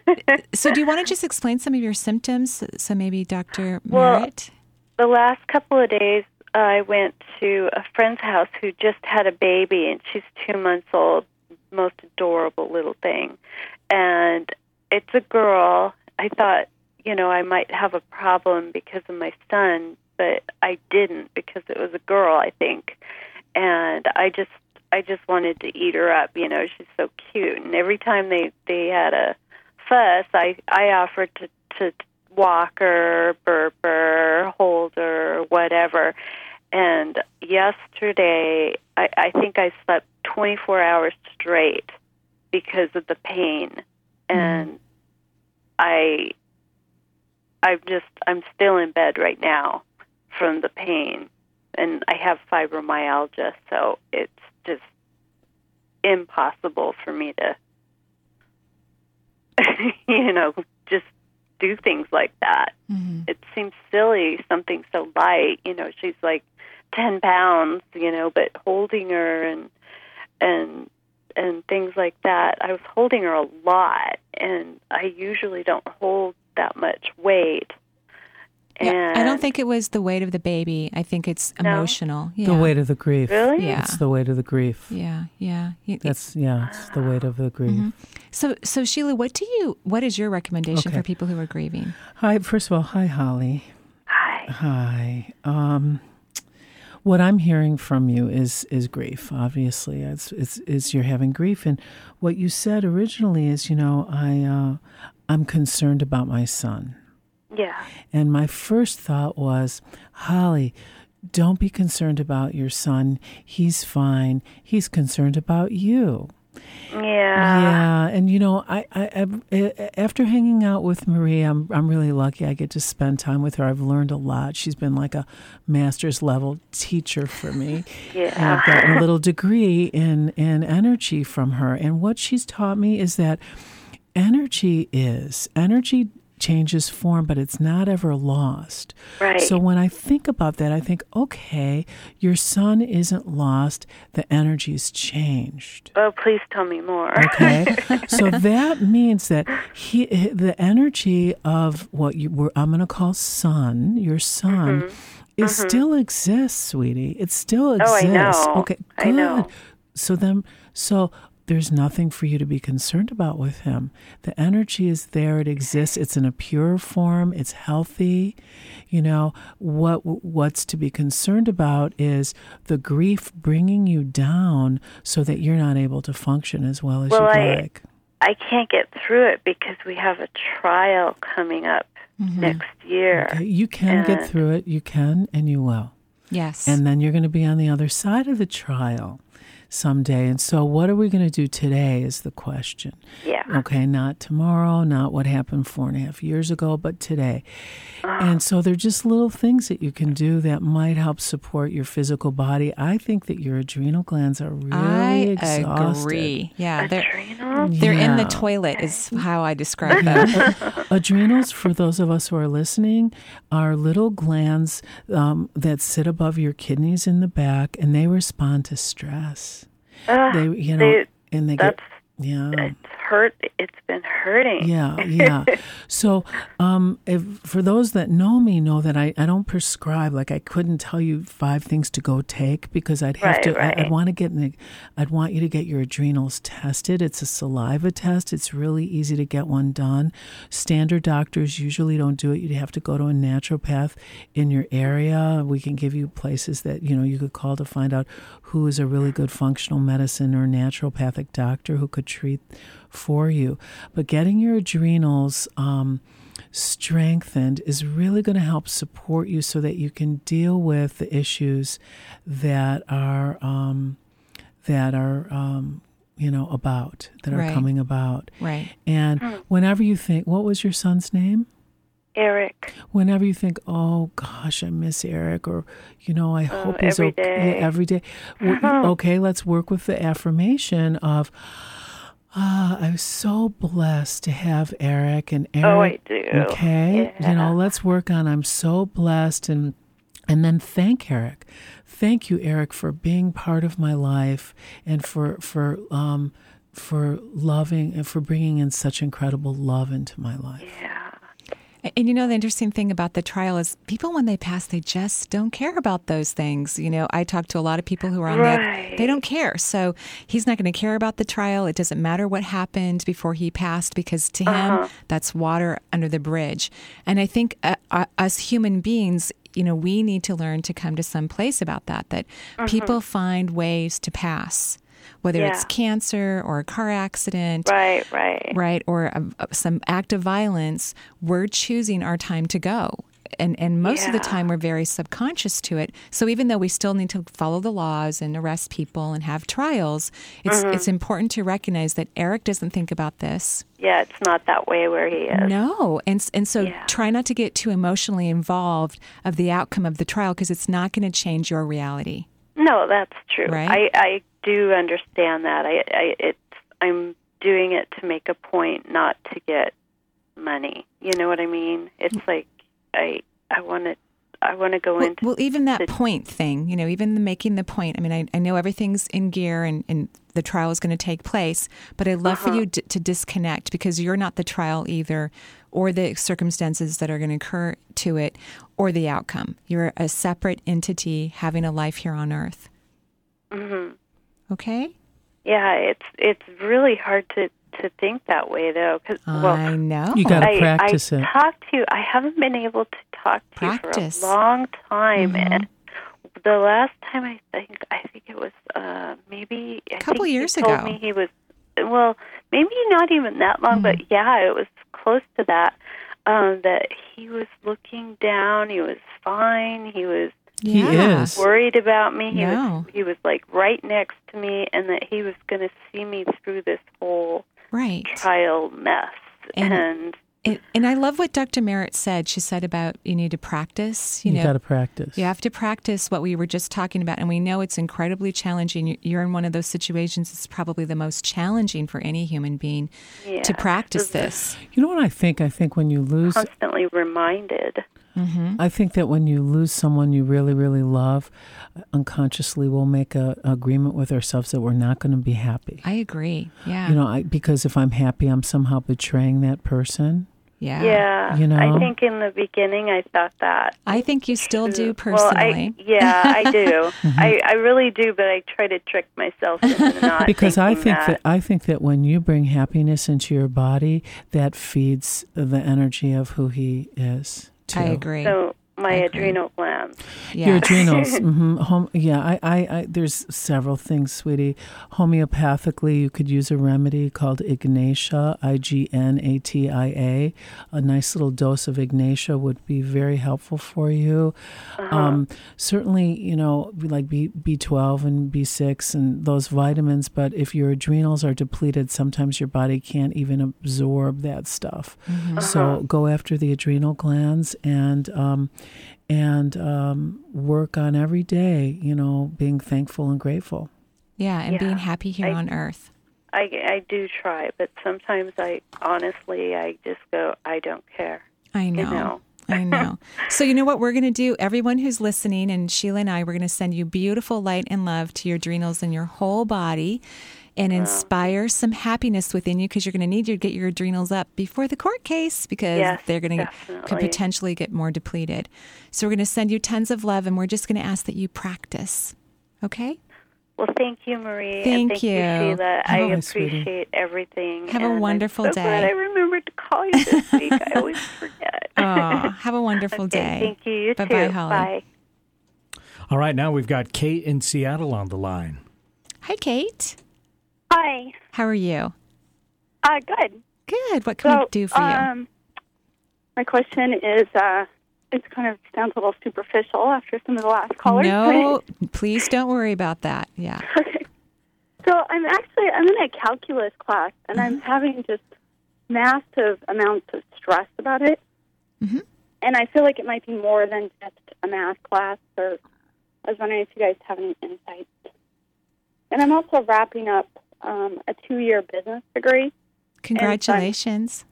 So do you want to just explain some of your symptoms? So maybe Dr. Well, Merritt. the last couple of days, I went to a friend's house who just had a baby, and she's two months old, most adorable little thing. And it's a girl. I thought, you know, I might have a problem because of my son, but I didn't because it was a girl, I think. And I just I just wanted to eat her up, you know, she's so cute. And every time they they had a fuss, I I offered to to walk her, burp her, hold her, whatever. And yesterday, I, I think I slept 24 hours straight because of the pain, and I, I'm just, I'm still in bed right now from the pain, and I have fibromyalgia, so it's just impossible for me to, you know, just do things like that. Mhm. It seems silly, something so light. You know, she's like ten pounds. You know, but holding her and and and things like that. I was holding her a lot, and I usually don't hold that much weight. Yeah, I don't think it was the weight of the baby. I think it's No? emotional. Yeah. The weight of the grief. Really? Yeah. It's the weight of the grief. Yeah, yeah. You- That's yeah, it's the weight of the grief. Mhm. So, so Sheila, what do you? What is your recommendation Okay. for people who are grieving? Hi, first of all, hi Holly. Hi. Hi. Um, what I'm hearing from you is is grief. Obviously, it's it's, it's you're having grief, and what you said originally is, you know, I uh, I'm concerned about my son, Yeah. and my first thought was, Holly. Don't be concerned about your son. He's fine. He's concerned about you. Yeah. Yeah, and you know, I, I, I eh, eh, after hanging out with Marie, I'm I'm really lucky. I get to spend time with her. I've learned a lot. She's been like a master's level teacher for me. Yeah. And I've gotten a little degree in in energy from her. And what she's taught me is that energy is energy changes form, but it's not ever lost. Right. So when I think about that, I think, okay, your son isn't lost. The energy's changed. Oh, please tell me more. Okay, so that means that he, the energy of what you were, I'm going to call son, your son, Mm-hmm. it still exists, sweetie. It still exists. Oh, I know. Okay, good. I know. So then, so there's nothing for you to be concerned about with him. The energy is there, it exists, it's in a pure form, it's healthy. You know, what what's to be concerned about is the grief bringing you down so that you're not able to function as well as well, you'd I, like. I can't get through it because we have a trial coming up Mm-hmm. next year. Okay, you can get through it, you can, and you will. Yes. And then you're going to be on the other side of the trial someday. And so, what are we going to do today is the question. Yeah. Okay, not tomorrow, not what happened four and a half years ago, but today. And so, they're just little things that you can do that might help support your physical body. I think that your adrenal glands are really I exhausted. agree. Yeah, they're Adrenals? they're in the toilet is how I describe them. Adrenals, for those of us who are listening, are little glands um, that sit above your kidneys in the back, and they respond to stress. Ugh, they, you know, they- and they get yeah. it's hurt. It's been hurting. Yeah, yeah. so, um, if, for those that know me, know that I, I don't prescribe. Like I couldn't tell you five things to go take because I'd have Right, to. I, right. I'd want to get. An, I'd want you to get your adrenals tested. It's a saliva test. It's really easy to get one done. Standard doctors usually don't do it. You'd have to go to a naturopath in your area. We can give you places that you know you could call to find out who is a really good functional medicine or naturopathic doctor who could treat for you. But getting your adrenals um, strengthened is really going to help support you so that you can deal with the issues that are um, that are um, you know about that are Right. coming about. Right. And whenever you think, what was your son's name? Eric. whenever you think, oh gosh, I miss Eric, or you know, I hope he's every okay day. every day. Well, okay, let's work with the affirmation of. Ah, I'm so blessed to have Eric and Eric. Oh, I do. Okay, you know, let's work on. I'm so blessed, and and then thank Eric. Thank you, Eric, for being part of my life and for for um for loving and for bringing in such incredible love into my life. And- And you know, the interesting thing about the trial is people, when they pass, they just don't care about those things. You know, I talk to a lot of people who are on that, they don't care. So he's not going to care about the trial. It doesn't matter what happened before he passed because to him, that's water under the bridge. And I think uh, uh, us human beings, you know, we need to learn to come to some place about that, that people find ways to pass. Whether it's cancer or a car accident, Right, right. right, or a, a- some act of violence, we're choosing our time to go. And, and most of the time, we're very subconscious to it. So even though we still need to follow the laws and arrest people and have trials, it's Mhm. it's important to recognize that Eric doesn't think about this. Yeah, it's not that way where he is. No, and and so try not to get too emotionally involved of the outcome of the trial because it's not going to change your reality. No, that's true. Right? I I do understand that. I I it's I'm doing it to make a point, not to get money. You know what I mean? It's like I I want to I want to go Well, into well, even that point thing, you know, even the making the point. I mean, I, I know everything's in gear and, and the trial is going to take place, but I'd love for Uh-huh. you d- to disconnect because you're not the trial either, or the circumstances that are going to occur to it, or the outcome. You're a separate entity having a life here on earth. hmm Okay? Yeah, it's it's really hard to to think that way though cuz well I know. You gotta I, practice I it. talked to I haven't been able to talk to Practice. you for a long time Mhm. and the last time I think I think it was uh maybe a Couple years he told ago. me he was well maybe not even that long but Mm-hmm. yeah it was close to that um that he was looking down he was fine he was He is. worried about me he No. was he was like right next to me and that he was going to see me through this whole Right. trial mess And- and And, and I love what Dr. Merritt said. She said about you need to practice. You, You know, gotta practice. You have to practice what we were just talking about, and we know it's incredibly challenging. You- You're in one of those situations. It's probably the most challenging for any human being Yeah. to practice this. You know what I think? I think when you lose constantly reminded. Mm-hmm. I think that when you lose someone you really, really love, unconsciously we'll make a agreement with ourselves that we're not going to be happy. I agree. Yeah. You know, I, because if I'm happy, I'm somehow betraying that person. Yeah. Yeah. You know? I think in the beginning I thought that. I think you still do Well, personally. I, yeah, I do. I, I really do, but I try to trick myself into not because I thinking think that. I think that when you bring happiness into your body, that feeds the energy of who he is. Too. I agree. So my agree. adrenal glands. Your yeah. adrenals. hmm Home, yeah, I, I, I, there's several things, sweetie. Homeopathically, you could use a remedy called Ignatia, I G N A T I A. A nice little dose of Ignatia would be very helpful for you. Um, certainly, you know, like B, B12 and B6 and those vitamins, but if your adrenals are depleted, sometimes your body can't even absorb that stuff. So go after the adrenal glands and, um, and um, work on every day, you know, being thankful and grateful. yeah, and Yeah. being happy here I- on earth. I, I do try, but sometimes I honestly I just go I don't care. I know. know. I know. So, you know what we're going to do? Everyone who's listening, and Sheila and I, we're going to send you beautiful light and love to your adrenals and your whole body and inspire some happiness within you because you're going to need to get your adrenals up before the court case because Yes, they're going to could potentially get more depleted. So, we're going to send you tons of love and we're just going to ask that you practice. Okay? Well, thank you, Marie. Thank and thank you. Sheila. I Hi, sweetie. appreciate everything. Have a and I'm so day. Glad I remembered to call you this week. I always forget. Oh, have a wonderful Okay, day. Thank you. You Bye-bye, too. Holly. Bye. All right, now we've got Kate in Seattle on the line. Hi, Kate. Hi. How are you? Uh, good. Good. What can we do for you? Um, my question is, uh, it's kind of sounds a little superficial after some of the last callers. No, please don't worry about that. Yeah. okay. So I'm actually I'm in a calculus class, and I'm having just massive amounts of stress about it. Mhm. And I feel like it might be more than just a math class. Or I was wondering if you guys have any insights. And I'm also wrapping up um, a two-year business degree. Congratulations.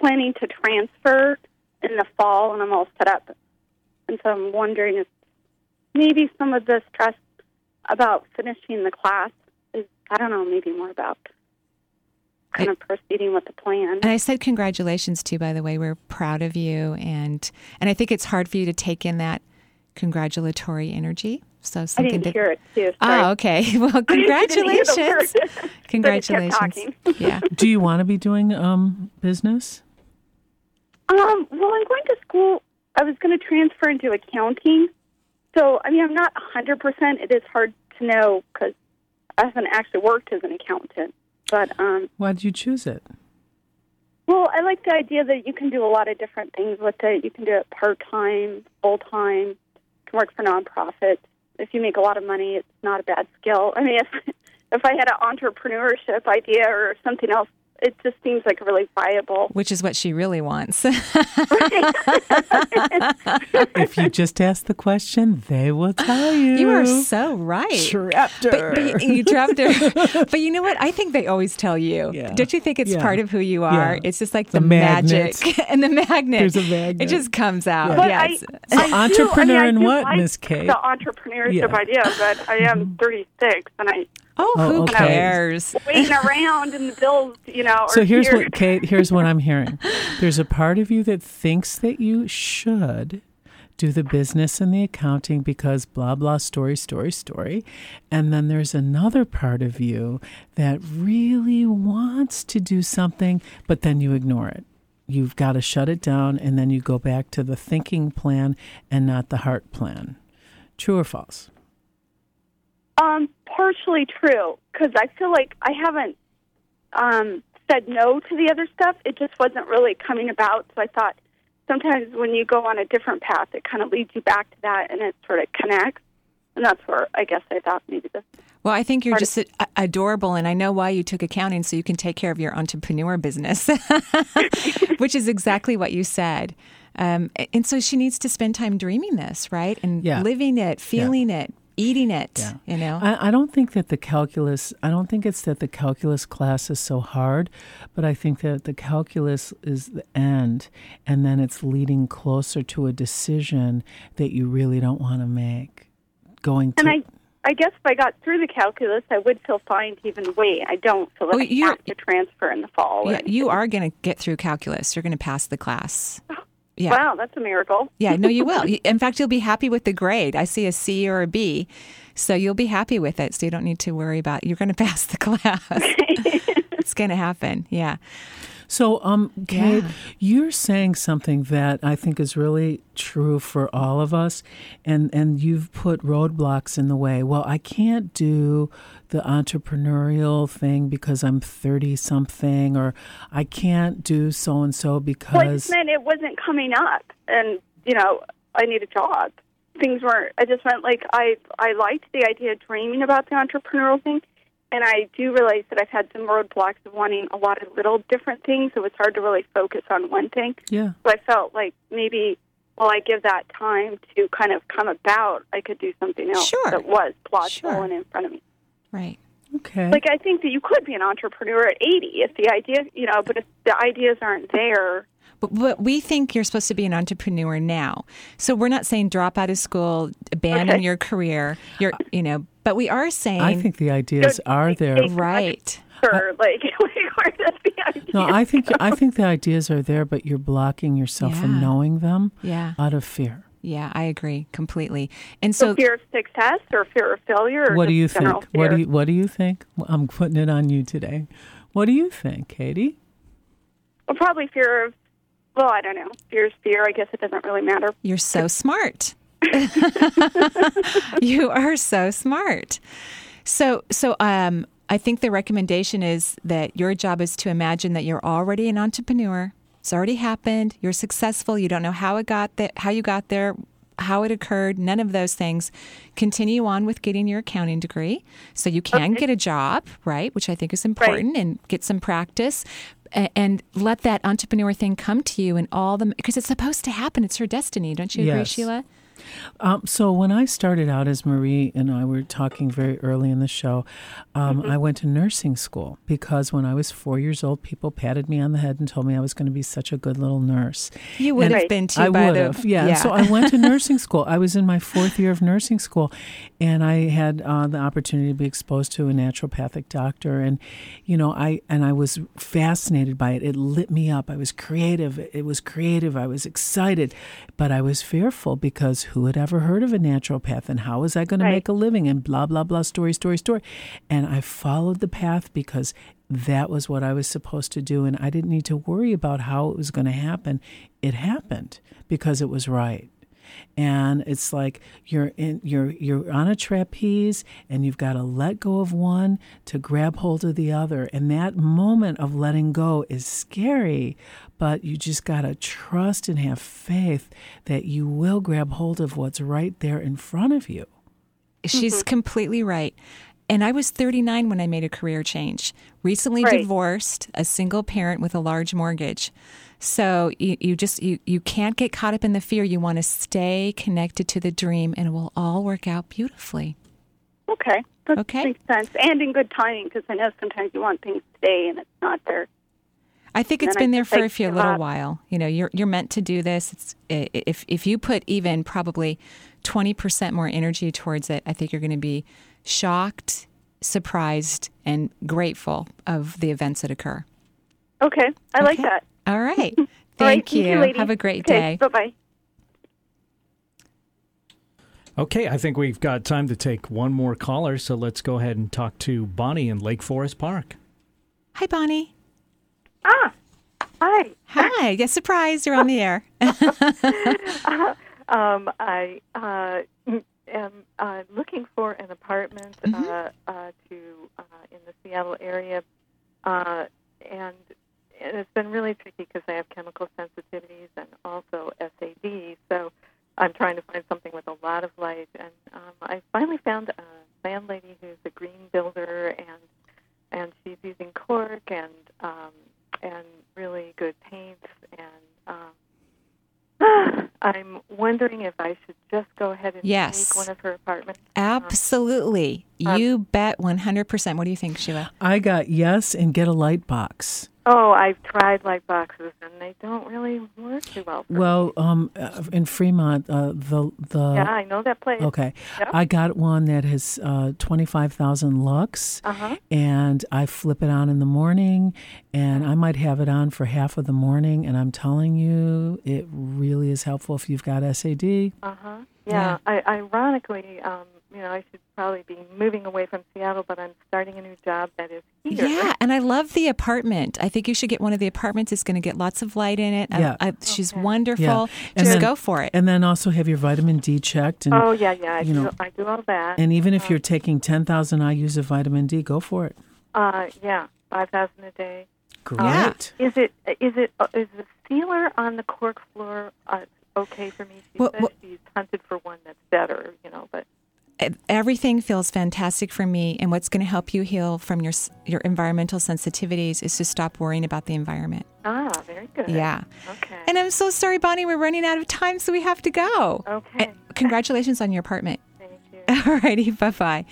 planning to transfer in the fall and I'm all set up. And so I'm wondering if maybe some of the stress about finishing the class is, I don't know, maybe more about kind of proceeding with the plan. And I said congratulations too, by the way. We're proud of you and and I think it's hard for you to take in that congratulatory energy. So I didn't to hear it too. Sorry. Oh, okay. Well, I didn't hear the congratulations. word. So I just kept Congratulations. Yeah. Do you want to be doing um, business? Um, well, I'm going to school. I was going to transfer into accounting. So, I mean, I'm not 100%. It is hard to know because I haven't actually worked as an accountant. But, um, Why did you choose it? well, I like the idea that you can do a lot of different things with it. You can do it part time, full time, can work for nonprofits. If you make a lot of money, it's not a bad skill. I mean, if, if I had an entrepreneurship idea or something else, it just seems like really viable. Which is what she really wants. if you just ask the question, they will tell you. You are so right. Trapped her. but you, you trapped her. but you know what? I think they always tell you. Yeah. Don't you think it's Yeah. part of who you are? Yeah. It's just like The the, magic and the magnet. There's a magnet. It just comes out. But Yeah, I, So I do- entrepreneur I mean, I in what, like Miss Kate? The entrepreneurship Yeah. idea, but I am 36 and I oh, Oh, who okay. cares? waiting around and the bills, you know. So here's here. what, Kate, here's what I'm hearing. There's a part of you that thinks that you should do the business and the accounting because blah, blah, story, story, story. And then there's another part of you that really wants to do something, but then you ignore it. You've got to shut it down and then you go back to the thinking plan and not the heart plan. True or false? Um, partially true because I feel like I haven't um, said no to the other stuff. It just wasn't really coming about. So I thought sometimes when you go on a different path, it kind of leads you back to that, and it sort of connects. And that's where I guess I thought maybe the Well, I think you're Part- just a- adorable, and I know why you took accounting so you can take care of your entrepreneur business, which is exactly what you said. Um, and so she needs to spend time dreaming this, right? And Yeah. living it, feeling it, eating it, Yeah. you know? I, I don't think that the calculus, I don't think it's that the calculus class is so hard, but I think that the calculus is the end, and then it's leading closer to a decision that you really don't want to make. Going to. And I, I guess if I got through the calculus, I would feel fine to even wait. I don't feel like Oh, I you- have to transfer in the fall. Yeah, you are going to get through calculus. You're going to pass the class. Oh, Yeah. Wow, that's a miracle. Yeah, no, you will. In fact, you'll be happy with the grade. I see a C or a B, so you'll be happy with it. So you don't need to worry about. You're going to pass the class. it's going to happen. Yeah. So, um, Kate, Yeah. you're saying something that I think is really true for all of us, and and you've put roadblocks in the way. Well, I can't do the entrepreneurial thing because I'm thirty something, or I can't do so and so Well, I because just meant it wasn't coming up, and you know, I need a job. Things weren't. I just meant like I I liked the idea of dreaming about the entrepreneurial thing, and I do realize that I've had some roadblocks of wanting a lot of little different things, so it's hard to really focus on one thing. yeah. So I felt like maybe while I give that time to kind of come about, I could do something else Sure. that was plausible Sure. and in front of me. Right. Okay. Like I think that you could be an entrepreneur at 80 if the idea, you know, but if the ideas aren't there, But, but we think you're supposed to be an entrepreneur now. So we're not saying drop out of school, abandon Okay. your career. You're, you know, but we are saying I think the ideas are there. right. or like where does the idea? No, I think I think the ideas are there, but you're blocking yourself from knowing them Yeah. out of fear. Yeah, I agree completely. And so so fear of success or fear of failure. Or What do you general think? What do you What do you think? I'm putting it on you today. What do you think, Katie? Well, probably fear of. Well, I don't know. Fear is fear. I guess it doesn't really matter. You're so smart. you are so smart. So so um I think the recommendation is that your job is to imagine that you're already an entrepreneur. It's already happened. You're successful. You don't know how it got there, how you got there, how it occurred, none of those things. Continue on with getting your accounting degree so you can get a job, right? Which I think is important and get some practice and let that entrepreneur thing come to you and all the because it's supposed to happen. It's her destiny. Don't you agree, Yes. Sheila? Um, so when I started out, as Marie and I were talking very early in the show, um, Mm-hmm. I went to nursing school because when I was four years old, people patted me on the head and told me I was going to be such a good little nurse. You would And have been too I would have, yeah. So I went to nursing school. I was in my fourth year of nursing school, and I had uh, the opportunity to be exposed to a naturopathic doctor, and you know, I and I was fascinated by it. It lit me up. I was creative. It was creative. I was excited, but I was fearful because who had ever heard of a naturopath, and how was I going Right. to make a living? And blah blah blah, story, story, story. And I followed the path because that was what I was supposed to do, and I didn't need to worry about how it was going to happen. It happened because it was right. And it's like you're in you're you're on a trapeze and you've got to let go of one to grab hold of the other. And that moment of letting go is scary, but you just got to trust and have faith that you will grab hold of what's right there in front of you. She's mm-hmm. completely right. And I was 39 when I made a career change. Recently Right. divorced, a single parent with a large mortgage. So you, you just you, you can't get caught up in the fear. You want to stay connected to the dream and it will all work out beautifully. Okay. That Okay. makes sense. And in good timing, because I know sometimes you want things today and it's not there. I think it's been there for a few little up. while. You know, you're you're meant to do this. It's if if you put even probably 20% more energy towards it, I think you're going to be shocked, surprised and grateful of the events that occur. Okay. I like that. All right. Thank right, you. ladies. Have a great Okay, day. Bye bye. Okay, I think we've got time to take one more caller, so let's go ahead and talk to Bonnie in Lake Forest Park. Hi, Bonnie. Ah, hi. Hi. Yes, surprise. You're on the air. um, I uh, am uh, looking for an apartment Mm-hmm. uh, uh, to uh, in the Seattle area, uh, and, and it's been really tricky because I have chemical sensitivities and also SAD. So I'm trying to find something with a lot of light, and um, I finally found a landlady who's a green builder, and and she's using cork and um, and really good paints and. Um, I'm wondering if I should just go ahead and Yes. take one of her apartments. Absolutely. Um, You bet 100%. What do you think, Sheila? I got yes and get a light box. Oh, I've tried light boxes and they don't really work too well. For Well, um, uh, in Fremont, uh, the the yeah, I know that place. Okay, Yep. I got one that has uh, twenty five thousand lux, Uh-huh. and I flip it on in the morning, and I might have it on for half of the morning, and I'm telling you, it really is helpful if you've got SAD. Uh huh. Yeah. I, ironically, um, you know, I should probably be moving away from Seattle, but I'm starting a new job that is here. Yeah, and I love the apartment. I think you should get one of the apartments. It's going to get lots of light in it. I- Yeah. I, she's wonderful. Yeah, Just then- go for it. And then also have your vitamin D checked. And, oh yeah, yeah. I you do. know, I do all that. and even if you're taking ten thousand IU's of vitamin D, go for it. Uh, yeah, five thousand a day. Great. Uh, is it is it uh, is the sealer on the cork floor uh, okay for me? She Well, says well- she's hunted for one that's better, you know, but Everything feels fantastic for me, and what's going to help you heal from your your environmental sensitivities is to stop worrying about the environment. ah, very good. Yeah. Okay. And I'm so sorry, Bonnie. We're running out of time, so we have to go. Okay. And congratulations on your apartment. Thank you. All righty. Bye bye.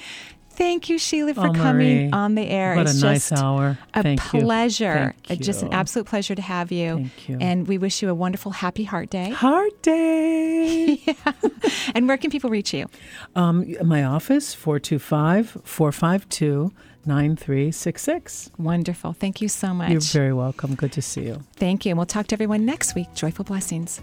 Thank you, Sheila, for Oh, coming on the air. what a it's nice just hour. A Thank you. pleasure. Thank Uh, Just an absolute pleasure to have you. Thank you. And we wish you a wonderful Happy Heart Day. Heart Day. yeah. And where can people reach you? Um, my office, 425 452 9366. Wonderful. Thank you so much. You're very welcome. Good to see you. Thank you. And we'll talk to everyone next week. Joyful blessings.